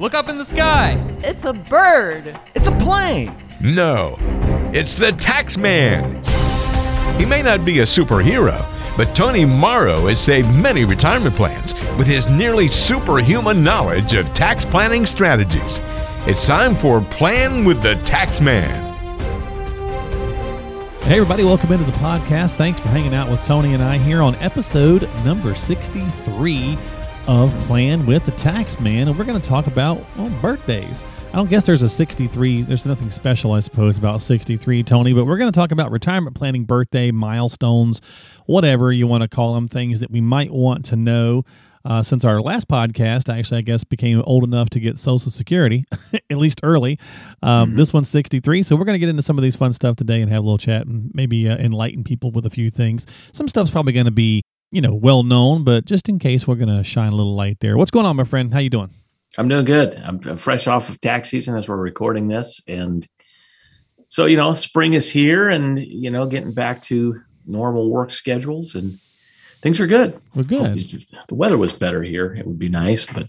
Look up in the sky. It's a bird. It's a plane. No, it's the tax man. He may not be a superhero, but Tony Morrow has saved many retirement plans with his nearly superhuman knowledge of tax planning strategies. It's time for Plan with the Tax Man. Hey, everybody, welcome into the podcast. Thanks for hanging out with Tony and I here on episode number 63 of Plan with the Tax Man. And we're going to talk about well, birthdays. I don't guess there's a 63. There's nothing special, I suppose, about 63, Tony, but we're going to talk about retirement planning, birthday, milestones, whatever you want to call them, things that we might want to know. Uh, since our last podcast, I actually, I guess, became old enough to get Social Security, at least early. Um, mm-hmm. This one's 63. So we're going to get into some of these fun stuff today and have a little chat and maybe uh, enlighten people with a few things. Some stuff's probably going to be, you know, well known, but just in case, we're going to shine a little light there. What's going on, my friend? How you doing? I'm doing good. I'm fresh off of tax season as we're recording this. And so, you know, spring is here and, you know, getting back to normal work schedules and things are good. We're good. The weather was better here. It would be nice, but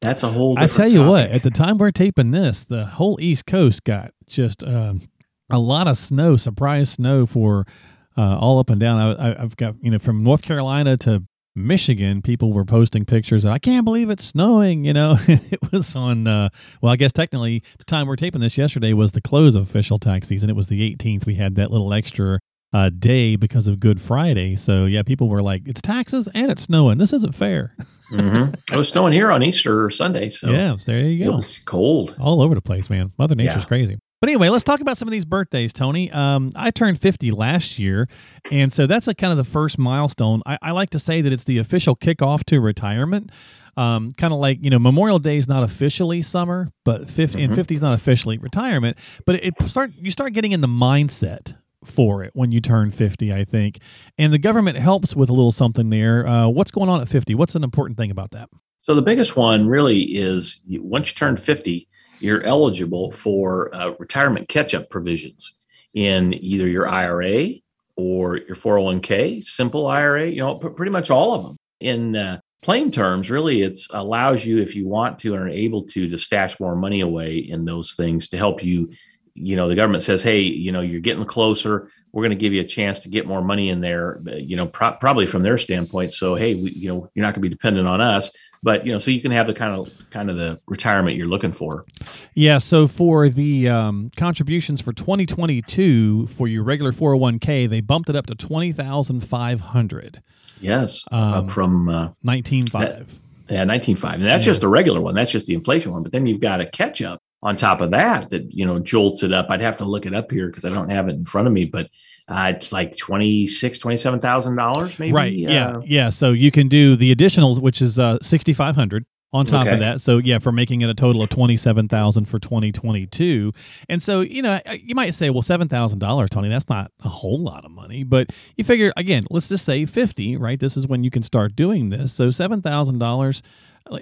that's a whole. I tell you topic. what, at the time we're taping this, the whole East Coast got just um, a lot of snow, surprise snow for uh, all up and down. I, have got you know from North Carolina to Michigan, people were posting pictures. Of, I can't believe it's snowing. You know, it was on. Uh, well, I guess technically, the time we're taping this yesterday was the close of official tax season. It was the 18th. We had that little extra uh, day because of Good Friday. So yeah, people were like, "It's taxes and it's snowing. This isn't fair." mm-hmm. It was snowing here on Easter Sunday. So yeah, there you go. It was cold all over the place, man. Mother Nature's yeah. crazy. But anyway, let's talk about some of these birthdays, Tony. Um, I turned 50 last year, and so that's a kind of the first milestone. I, I like to say that it's the official kickoff to retirement. Um, kind of like you know Memorial Day is not officially summer, but 50 mm-hmm. and 50 is not officially retirement. But it start you start getting in the mindset for it when you turn 50, I think. And the government helps with a little something there. Uh, what's going on at 50? What's an important thing about that? So, the biggest one really is once you turn 50, you're eligible for uh, retirement catch up provisions in either your IRA or your 401k, simple IRA, you know, pretty much all of them. In uh, plain terms, really, it allows you, if you want to and are able to, to stash more money away in those things to help you you know the government says hey you know you're getting closer. We're going to give you a chance to get more money in there you know pro- probably from their standpoint. So hey we, you know you're not going to be dependent on us. But you know so you can have the kind of kind of the retirement you're looking for. Yeah so for the um, contributions for 2022 for your regular 401k they bumped it up to 20500 yes um, up from uh, 195 yeah 195 and that's yeah. just the regular one. That's just the inflation one. But then you've got a catch up on top of that that you know jolts it up. I'd have to look it up here because i don't have it in front of me but uh, it's like 26 27000 dollars maybe right. Yeah. uh, yeah. So you can do the additionals which is uh 6500 on top okay. of that. So yeah for making it a total of 27000 for 2022 and so you know you might say well $7000 tony that's not a whole lot of money. But you figure again let's just say 50 right? This is when you can start doing this. So $7000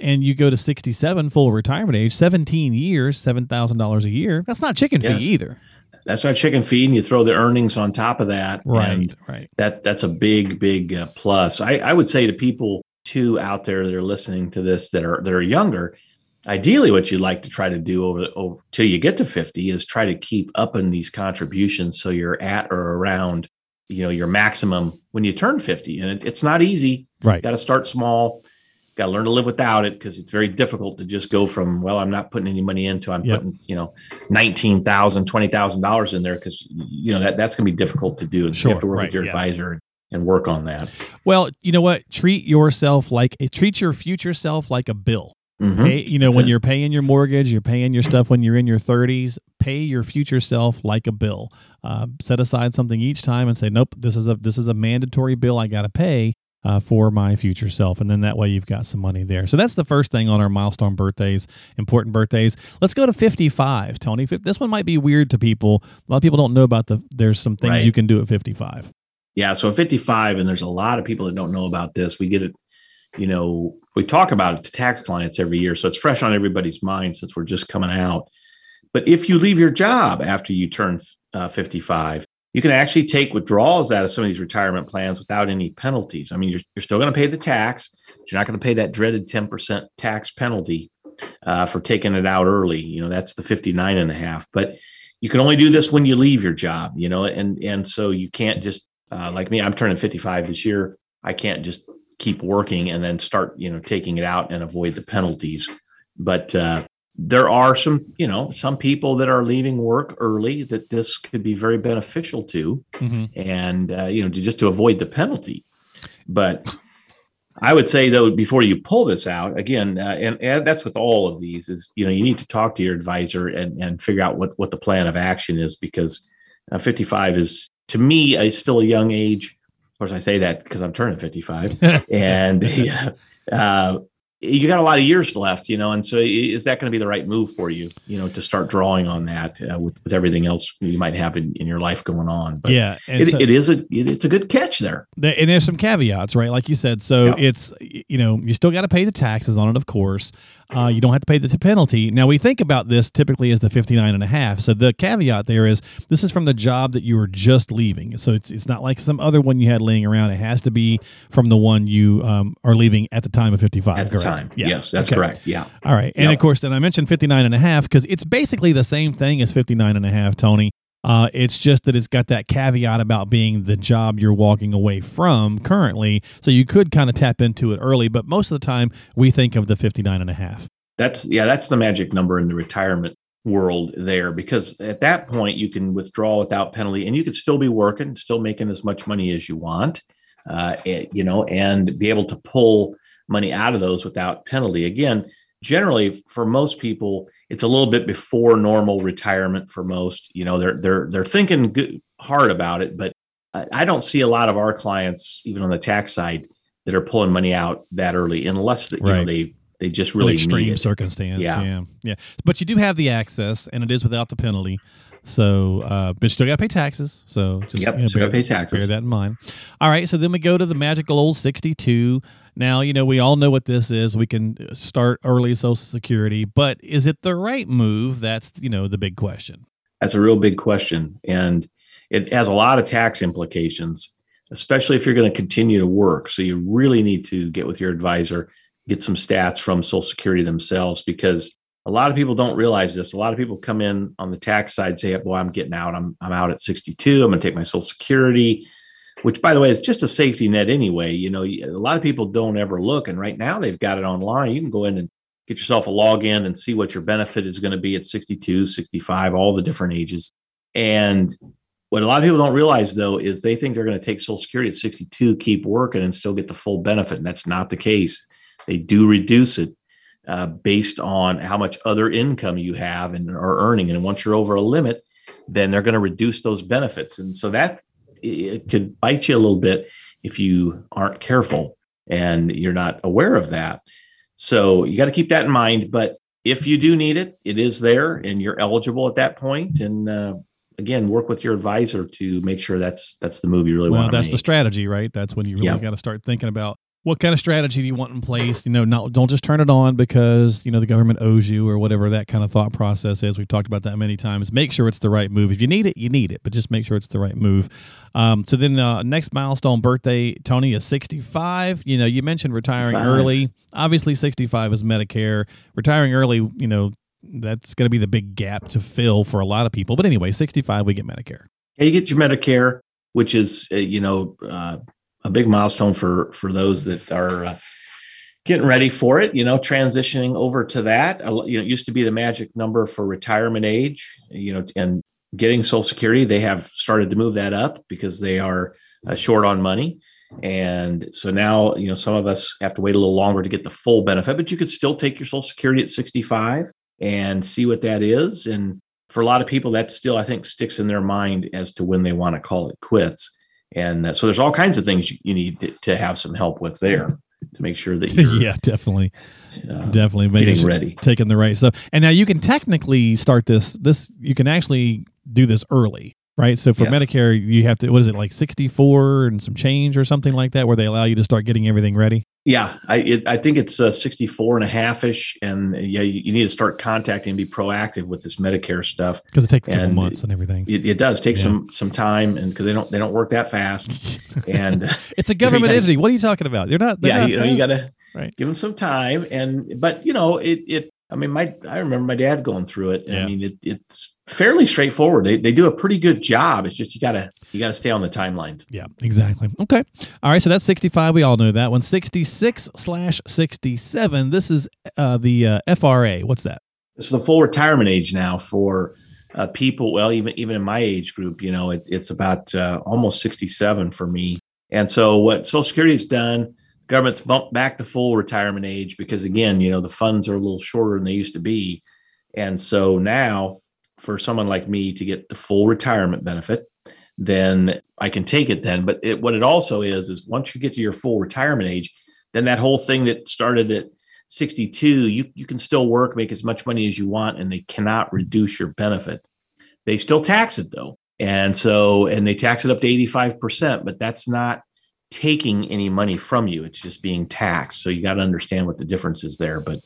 and you go to 67 full retirement age 17 years $7000 a year. That's not chicken yes. fee either. That's not chicken fee and you throw the earnings on top of that right right. that that's a big big uh, plus. I, I would say to people too out there that are listening to this that are that are younger ideally what you'd like to try to do over, over till you get to 50 is try to keep up in these contributions so you're at or around you know your maximum when you turn 50 and it, it's not easy. Right. Got to start small got to learn to live without it because it's very difficult to just go from well i'm not putting any money into i'm yep. putting you know $19000 $20000 in there because you know that that's going to be difficult to do and sure, you have to work right, with your yeah. advisor and work on that well you know what treat yourself like treat your future self like a bill Mm-hmm. Pay, you know, That's when it. you're paying your mortgage, you're paying your stuff when you're in your 30s. Pay your future self like a bill. Uh, set aside something each time and say, "Nope, this is a this is a mandatory bill I got to pay." Uh, for my future self. And then that way you've got some money there. So that's the first thing on our milestone birthdays, important birthdays. Let's go to 55, Tony. This one might be weird to people. A lot of people don't know about the, there's some things right. you can do at 55. Yeah. So 55, and there's a lot of people that don't know about this. We get it, you know, we talk about it to tax clients every year. So it's fresh on everybody's mind since we're just coming out. But if you leave your job after you turn uh, 55, you can actually take withdrawals out of some of these retirement plans without any penalties. I mean, you're, you're still going to pay the tax, but you're not going to pay that dreaded 10% tax penalty. uh, for taking it out early. You know, that's the 59 and a half. But you can only do this when you leave your job, you know, and and so you can't just uh, like me. I'm turning 55 this year. I can't just keep working and then start, you know, taking it out and avoid the penalties. But uh, there are some, you know, some people that are leaving work early that this could be very beneficial to, Mhm. and uh, you know, to just to avoid the penalty. But I would say though, before you pull this out again, uh, and, and that's with all of these is, you know, you need to talk to your advisor and, and figure out what, what the plan of action is because uh, 55 is to me, is still a young age. Of course, I say that because I'm turning 55 and yeah, uh, you got a lot of years left, you know, and so is that going to be the right move for you, you know, to start drawing on that uh, with, with everything else you might have in, in your life going on? But yeah, and it, so- it is a it, it's a good catch there. There- and there's some caveats, right? Like you said, so Yeah. it's you know you still got to pay the taxes on it, of course. Uh, you don't have to pay the penalty. Now we think about this typically as the 59 and a half. So the caveat there is this is from the job that you were just leaving. So it's it's not like some other one you had laying around. It has to be from the one you um, are leaving at the time of 55. At the time, Yeah. yes, that's Okay. correct. Yeah, All right. And Yep. of course, then I mentioned 59 and a half because it's basically the same thing as 59 and a half, Tony. Uh, it's just that it's got that caveat about being the job you're walking away from currently. So you could kind of tap into it early, but most of the time we think of the 59 and a half. that's yeah, that's the magic number in the retirement world there because at that point you can withdraw without penalty and you could still be working, still making as much money as you want, uh, eh, you know, and be able to pull money out of those without penalty. Again, generally for most people, it's a little bit before normal retirement for most. You know, they're they're they're thinking good, hard about it, but I, I don't see a lot of our clients, even on the tax side, that are pulling money out that early, unless that you know they they just really need extreme circumstance. Yeah. yeah. Yeah. But you do have the access and it is without the penalty. So, uh, but you still got to pay taxes. So, just Yep, you know, still gotta pay taxes. Bear that in mind. All right. So then we go to the magical old 62. Now, you know, we all know what this is. We can uh, start early Social Security, but is it the right move? That's, you know, the big question. That's a real big question. And it has a lot of tax implications, especially if you're going to continue to work. So you really need to get with your advisor, get some stats from Social Security themselves, because a lot of people don't realize this. A lot of people come in on the tax side, say, Well, I'm getting out. I'm, I'm out at 62. I'm going to take my Social Security, which, by the way, is just a safety net anyway. You know, a lot of people don't ever look. And right now they've got it online. You can go in and get yourself a login and see what your benefit is going to be at 62, 65, all the different ages. And what a lot of people don't realize though is they think they're going to take Social Security at 62, keep working, and still get the full benefit. And that's not the case. They do reduce it uh, based on how much other income you have and are earning. And once you're over a limit, then they're going to reduce those benefits. And so that it could bite you a little bit if you aren't careful and you're not aware of that. So you got to keep that in mind. But if you do need it, it is there and you're eligible at that point. And uh, again, work with your advisor to make sure that's that's the move you really well, want to that's make. the strategy, right? That's when you really Yeah. got to start thinking about what kind of strategy do you want in place. You know, not don't just turn it on because you know the government owes you or whatever that kind of thought process is. We've talked about that many times. Make sure it's the right move. If you need it, you need it, but just make sure it's the right move. Um, so then, uh, next milestone birthday, Tony is sixty-five. You know, you mentioned retiring 65. early. Obviously, sixty-five is Medicare. Retiring early, you know. That's going to be the big gap to fill for a lot of people. But anyway, 65, we get Medicare. Yeah, you get your Medicare, which is uh, you know uh, a big milestone for for those that are uh, getting ready for it. You know, transitioning over to that. You know, it used to be the magic number for retirement age. You know, and getting Social Security, they have started to move that up because they are uh, short on money. And so now, you know, some of us have to wait a little longer to get the full benefit, but you could still take your Social Security at 65 and see what that is. And for a lot of people, that still, I think, sticks in their mind as to when they want to call it quits. And uh, so there's all kinds of things you, need to, have some help with there to make sure that you're yeah, definitely. uh, definitely making getting sure- ready. taking the right stuff and now you can technically start this this you can actually do this early right so for Yes. medicare you have to what is it like 64 and some change or something like that where they allow you to start getting everything ready Yeah, I it, I think it's uh, 64 and a half ish. And yeah, you, you need to start contacting and be proactive with this Medicare stuff. because it takes a couple And months and everything It, it does take Yeah. some some time and because they don't they don't work that fast. And it's a government gotta- entity what are you talking about they're not they're yeah, not you know, you got to Right. give them some time. And but you know, it it I mean, my I remember my dad going through it. Yeah. I mean, it, it's fairly straightforward. They, they do a pretty good job. It's just you gotta you gotta stay on the timelines. Yeah, exactly. Okay. All right. So that's 65. We all know that one. 66 slash 67. This is uh, the uh, FRA. What's that? It's the full retirement age now for uh, people. Well, even even in my age group, you know, it, it's about uh, almost sixty seven for me. And so what Social Security has done, government's bumped back to full retirement age because again, you know, the funds are a little shorter than they used to be. And so now for someone like me to get the full retirement benefit, then I can take it then. But it, what it also is, is once you get to your full retirement age, then that whole thing that started at 62, you, you can still work, make as much money as you want, and they cannot reduce your benefit. They still tax it though. And so, and they tax it up to 85%, but that's not taking any money from you. It's just being taxed. So you got to understand what the difference is there. But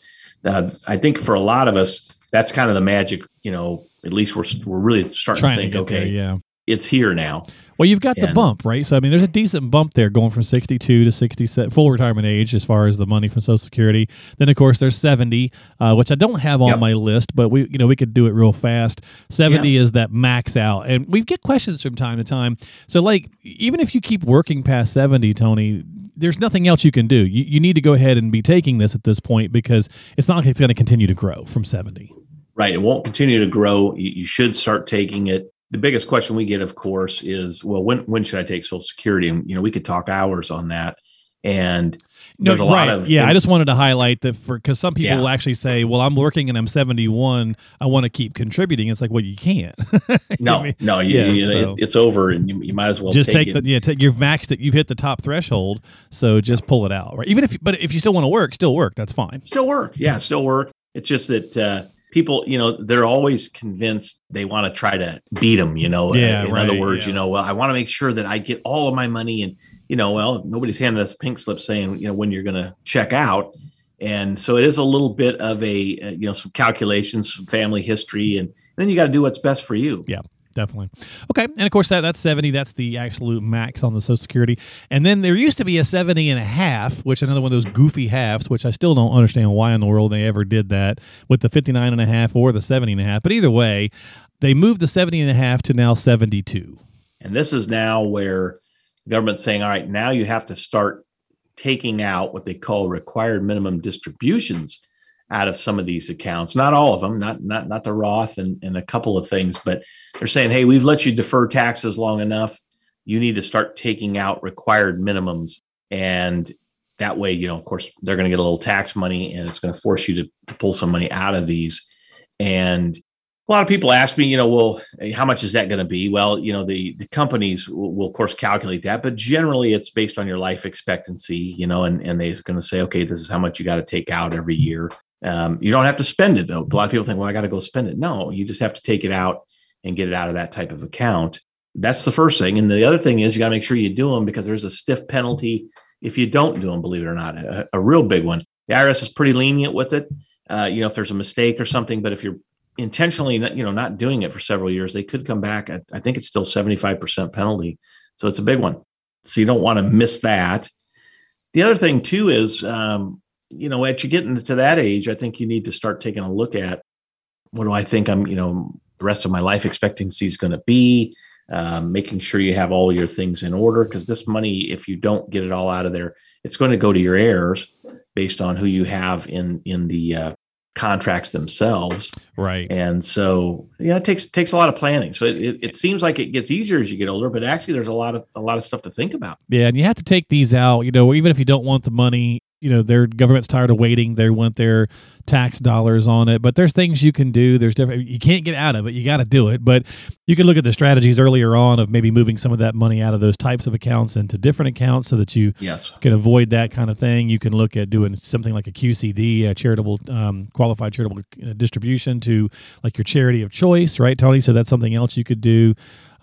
uh, I think for a lot of us, that's kind of the magic, you know, at least we're, we're really starting Trying to think, get okay, there, yeah. It's here now. Well, you've got the bump, right? So, I mean, there's a decent bump there going from 62 to 67, full retirement age as far as the money from Social Security. Then, of course, there's 70, uh, which I don't have on Yep. my list, but we, you know, we could do it real fast. 70 is that max out. And we get questions from time to time. So, like, even if you keep working past 70, Tony, there's nothing else you can do. You, you need to go ahead and be taking this at this point because it's not like it's going to continue to grow from 70. Right. It won't continue to grow. You, you should start taking it. The biggest question we get, of course, is well, when when should I take Social Security? And you know, we could talk hours on that. And there's a lot of yeah. I just wanted to highlight that for because some people Yeah. will actually say, "Well, I'm working and I'm 71. I want to keep contributing." It's like, well, you can't. no, I mean, no, you, yeah, you- so- it, it's over, and you, you might as well just take, take, it. the yeah, take, you've maxed it. You've hit the top threshold, so just pull it out. Right. Even if, but if you still want to work, still work. That's fine. still work. Yeah, still work. It's just that uh, people, you know, they're always convinced they want to try to beat them. You know, Yeah, in other words, yeah. you know, well, I want to make sure that I get all of my money, and you know, well, nobody's handed us pink slips saying, you know, when you're going to check out. And so it is a little bit of a, uh, you know, some calculations, some family history, and, and then you got to do what's best for you. Yeah, definitely. Okay, and of course that that's 70. That's the absolute max on the Social Security. And then there used to be a 70 and a half, which another one of those goofy halves, which I still don't understand why in the world they ever did that with the 59 and a half or the 70 and a half. But either way, they moved the 70 and a half to now 72. And this is now where government's saying, all right, now you have to start taking out what they call required minimum distributions out of some of these accounts. Not all of them, not not not the Roth and, and a couple of things, but they're saying, hey, we've let you defer taxes long enough. You need to start taking out required minimums. And that way, you know, of course, they're going to get a little tax money and it's going to force you to, to pull some money out of these. And a lot of people ask me, you know, well, how much is that going to be? Well, you know, the the companies will, will, of course calculate that, but generally it's based on your life expectancy, you know, and and they're going to say, okay, this is how much you got to take out every year. Um, you don't have to spend it though. A lot of people think, well, I got to go spend it. No, you just have to take it out and get it out of that type of account. That's the first thing. And the other thing is you got to make sure you do them because there's a stiff penalty if you don't do them. Believe it or not, a, a real big one. The IRS is pretty lenient with it. Uh, you know, if there's a mistake or something, but if you're intentionally not, you know not doing it for several years they could come back at, i think it's still 75% penalty so it's a big one so you don't want to miss that the other thing too is um, you know as you get into that age i think you need to start taking a look at what do i think i'm you know the rest of my life expectancy is going to be um, making sure you have all your things in order because this money if you don't get it all out of there it's going to go to your heirs based on who you have in in the uh, contracts themselves Right. and so, yeah, it takes takes a lot of planning. So it, it, it seems like it gets easier as you get older, but actually, there's a lot of a lot of stuff to think about. Yeah, and you have to take these out. You know, even if you don't want the money, you know, their government's tired of waiting. They want their tax dollars on it. But there's things you can do. There's different. You can't get out of it. You got to do it. But you can look at the strategies earlier on of maybe moving some of that money out of those types of accounts into different accounts so that you Yes. can avoid that kind of thing. You can look at doing something like a QCD, a charitable um, qualified charitable uh, distribution to like your charity of choice, right, Tony? So that's something else you could do.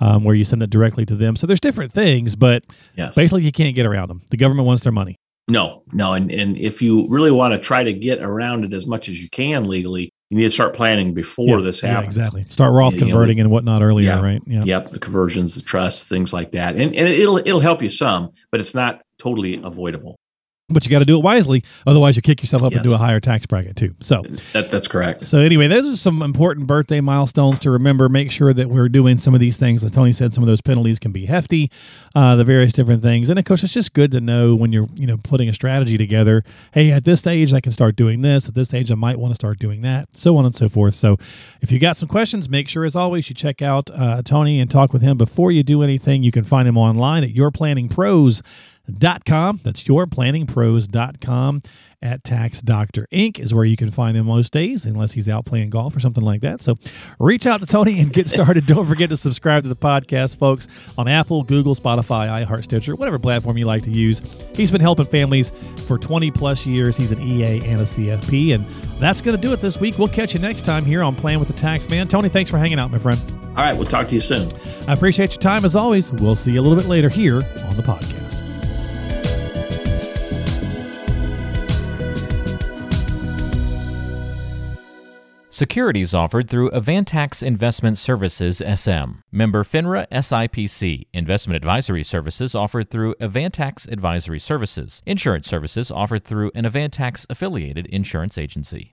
Um, where you send it directly to them. So there's different things, but Yes. basically you can't get around them. The government wants their money. No, no, and and if you really want to try to get around it as much as you can legally, you need to start planning before Yeah, this yeah, happens. exactly. Start Roth Yeah, know, converting and whatnot earlier, Yeah. right? Yeah. Yep, the conversions, the trusts, things like that, and and it'll it'll help you some, but it's not totally avoidable. But you got to do it wisely. Otherwise, you kick yourself up Yes. into a higher tax bracket too. So, That, that's correct. so anyway, those are some important birthday milestones to remember. Make sure that we're doing some of these things. As Tony said, some of those penalties can be hefty, uh, the various different things. And of course, it's just good to know when you're, you know, putting a strategy together. Hey, at this age, I can start doing this. At this age, I might want to start doing that. So on and so forth. So, if you got some questions, make sure as always you check out uh, Tony and talk with him before you do anything. You can find him online at yourplanningpros.com. That's yourplanningpros.com at Tax Doctor Inc. is where you can find him most days, unless he's out playing golf or something like that. So reach out to Tony and get started. Don't forget to subscribe to the podcast, folks, on Apple, Google, Spotify, iHeart, Stitcher, whatever platform you like to use. He's been helping families for 20 plus years. He's an EA and a CFP. And that's going to do it this week. We'll catch you next time here on Plan with the Tax Man. Tony, thanks for hanging out, my friend. All right, we'll talk to you soon. I appreciate your time as always. We'll see you a little bit later here on the podcast. Securities offered through Avantax Investment Services SM. Member FINRA SIPC. Investment advisory services offered through Avantax Advisory Services. Insurance services offered through an Avantax affiliated insurance agency.